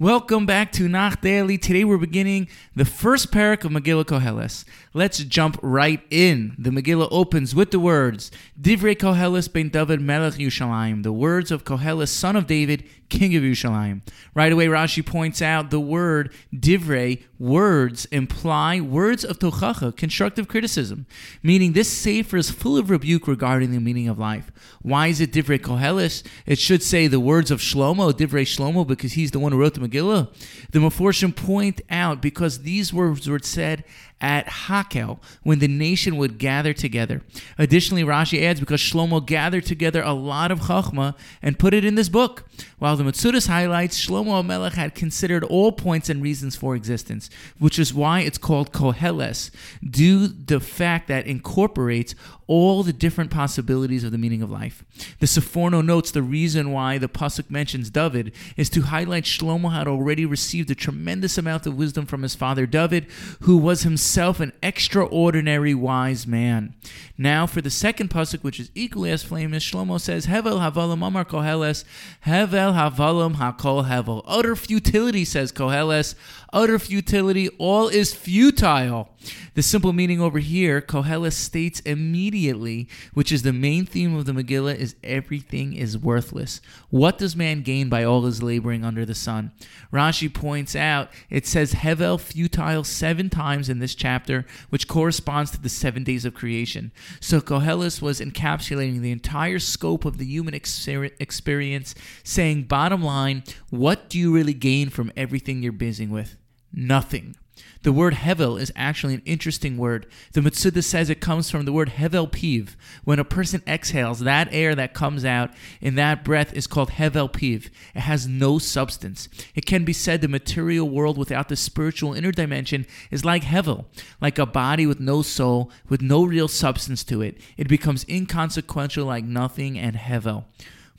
Welcome back to Nach Daily. Today we're beginning the first perek of Megillah Koheles. Let's jump right in. The Megillah opens with the words, Divrei Koheles ben David melech Yerushalayim, the words of Koheles, son of David, king of Yerushalayim. Right away, Rashi points out the word Divrei, words, imply words of Tochacha, constructive criticism, meaning this sefer is full of rebuke regarding the meaning of life. Why is it Divrei Koheles? It should say the words of Shlomo, Divrei Shlomo, because he's the one who wrote the Megillah. The Meforshim point out because these words were said at Hakel when the nation would gather together. Additionally, Rashi adds because Shlomo gathered together a lot of Chachma and put it in this book. While the Metzudas highlights Shlomo Melech had considered all points and reasons for existence, which is why it's called Koheles, due the fact that incorporates all the different possibilities of the meaning of life. The Seforno notes the reason why the pasuk mentions David is to highlight Shlomo had already received a tremendous amount of wisdom from his father David, who was himself an extraordinary wise man. Now, for the second pasuk, which is equally as famous, Shlomo says, "Hevel havalim amar koheles, hevel havalim hakol hevel." Utter futility, says Koheles. Utter futility. All is futile. The simple meaning over here, Koheles states immediately, which is the main theme of the Megillah, is everything is worthless. What does man gain by all his laboring under the sun? Rashi points out it says Hevel futile seven times in this chapter, which corresponds to the seven days of creation. So Koheles was encapsulating the entire scope of the human experience, saying, bottom line, what do you really gain from everything you're busy with? Nothing. The word hevel is actually an interesting word. The Metzudah says it comes from the word hevel piv. When a person exhales, that air that comes out in that breath is called hevel piv. It has no substance. It can be said the material world without the spiritual inner dimension is like hevel, like a body with no soul, with no real substance to it. It becomes inconsequential like nothing and hevel.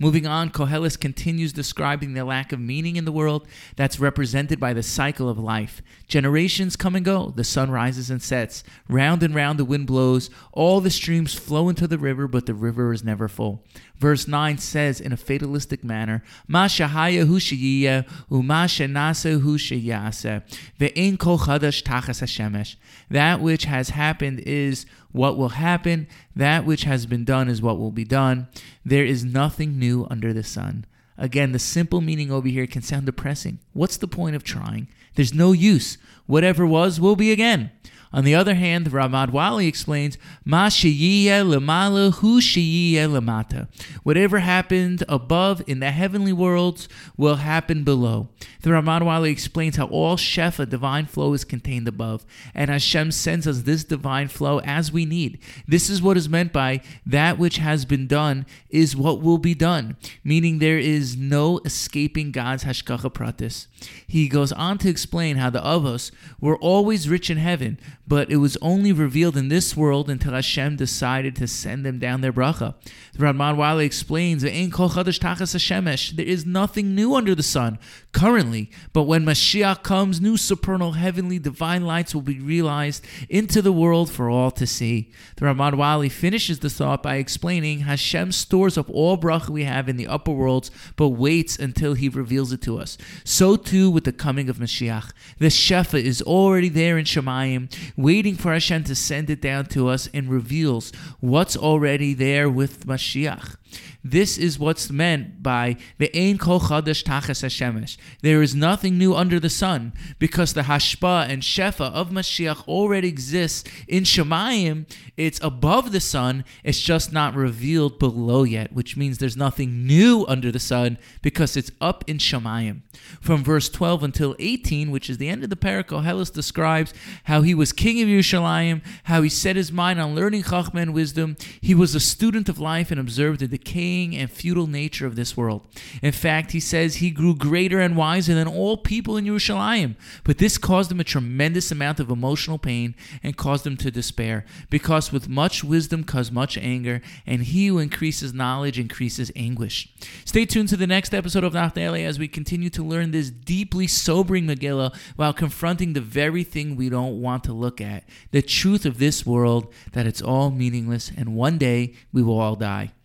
Moving on, Koheles continues describing the lack of meaning in the world that's represented by the cycle of life. Generations come and go, the sun rises and sets, round and round the wind blows, all the streams flow into the river, but the river is never full. Verse 9 says in a fatalistic manner, Ma shahaya hu sheyiya, uma shenase hu sheyase, ve'in kol chadash tachas hashemesh. That which has happened is what will happen, that which has been done is what will be done. There is nothing new under the sun. Again, the simple meaning over here can sound depressing. What's the point of trying? There's no use. Whatever was will be again. On the other hand, Ramad Vali explains, Ma lemala hu lemata. Whatever happened above in the heavenly worlds will happen below. The Ramad Vali explains how all Shefa, divine flow, is contained above, and Hashem sends us this divine flow as we need. This is what is meant by that which has been done is what will be done, meaning there is no escaping God's Hashgacha Pratis. He goes on to explain how the Avos were always rich in heaven, but it was only revealed in this world until Hashem decided to send them down their bracha. The Ramad Vali explains, that There is nothing new under the sun currently, but when Mashiach comes, new supernal heavenly divine lights will be realized into the world for all to see. The Ramad Vali finishes the thought by explaining Hashem stores up all bracha we have in the upper worlds, but waits until he reveals it to us. So too with the coming of Mashiach. The Shefa is already there in Shemayim waiting for Hashem to send it down to us and reveals what's already there with Mashiach. This is what's meant by the Ein Kol Chadash Tachas Hashemesh. There is nothing new under the sun because the Hashpa and Shefa of Mashiach already exists in Shemayim. It's above the sun. It's just not revealed below yet, which means there's nothing new under the sun because it's up in Shemayim. From verse 12 until 18, which is the end of the perek, Koheles describes how he was king of Yerushalayim, how he set his mind on learning Chachma and wisdom. He was a student of life and observed the decaying and futile nature of this world. In fact, he says he grew greater and wiser than all people in Yerushalayim. But this caused him a tremendous amount of emotional pain and caused him to despair, because with much wisdom comes much anger, and he who increases knowledge increases anguish. Stay tuned to the next episode of Nach Daily as we continue to learn this deeply sobering Megillah while confronting the very thing we don't want to look at the truth of this world that it's all meaningless and one day we will all die.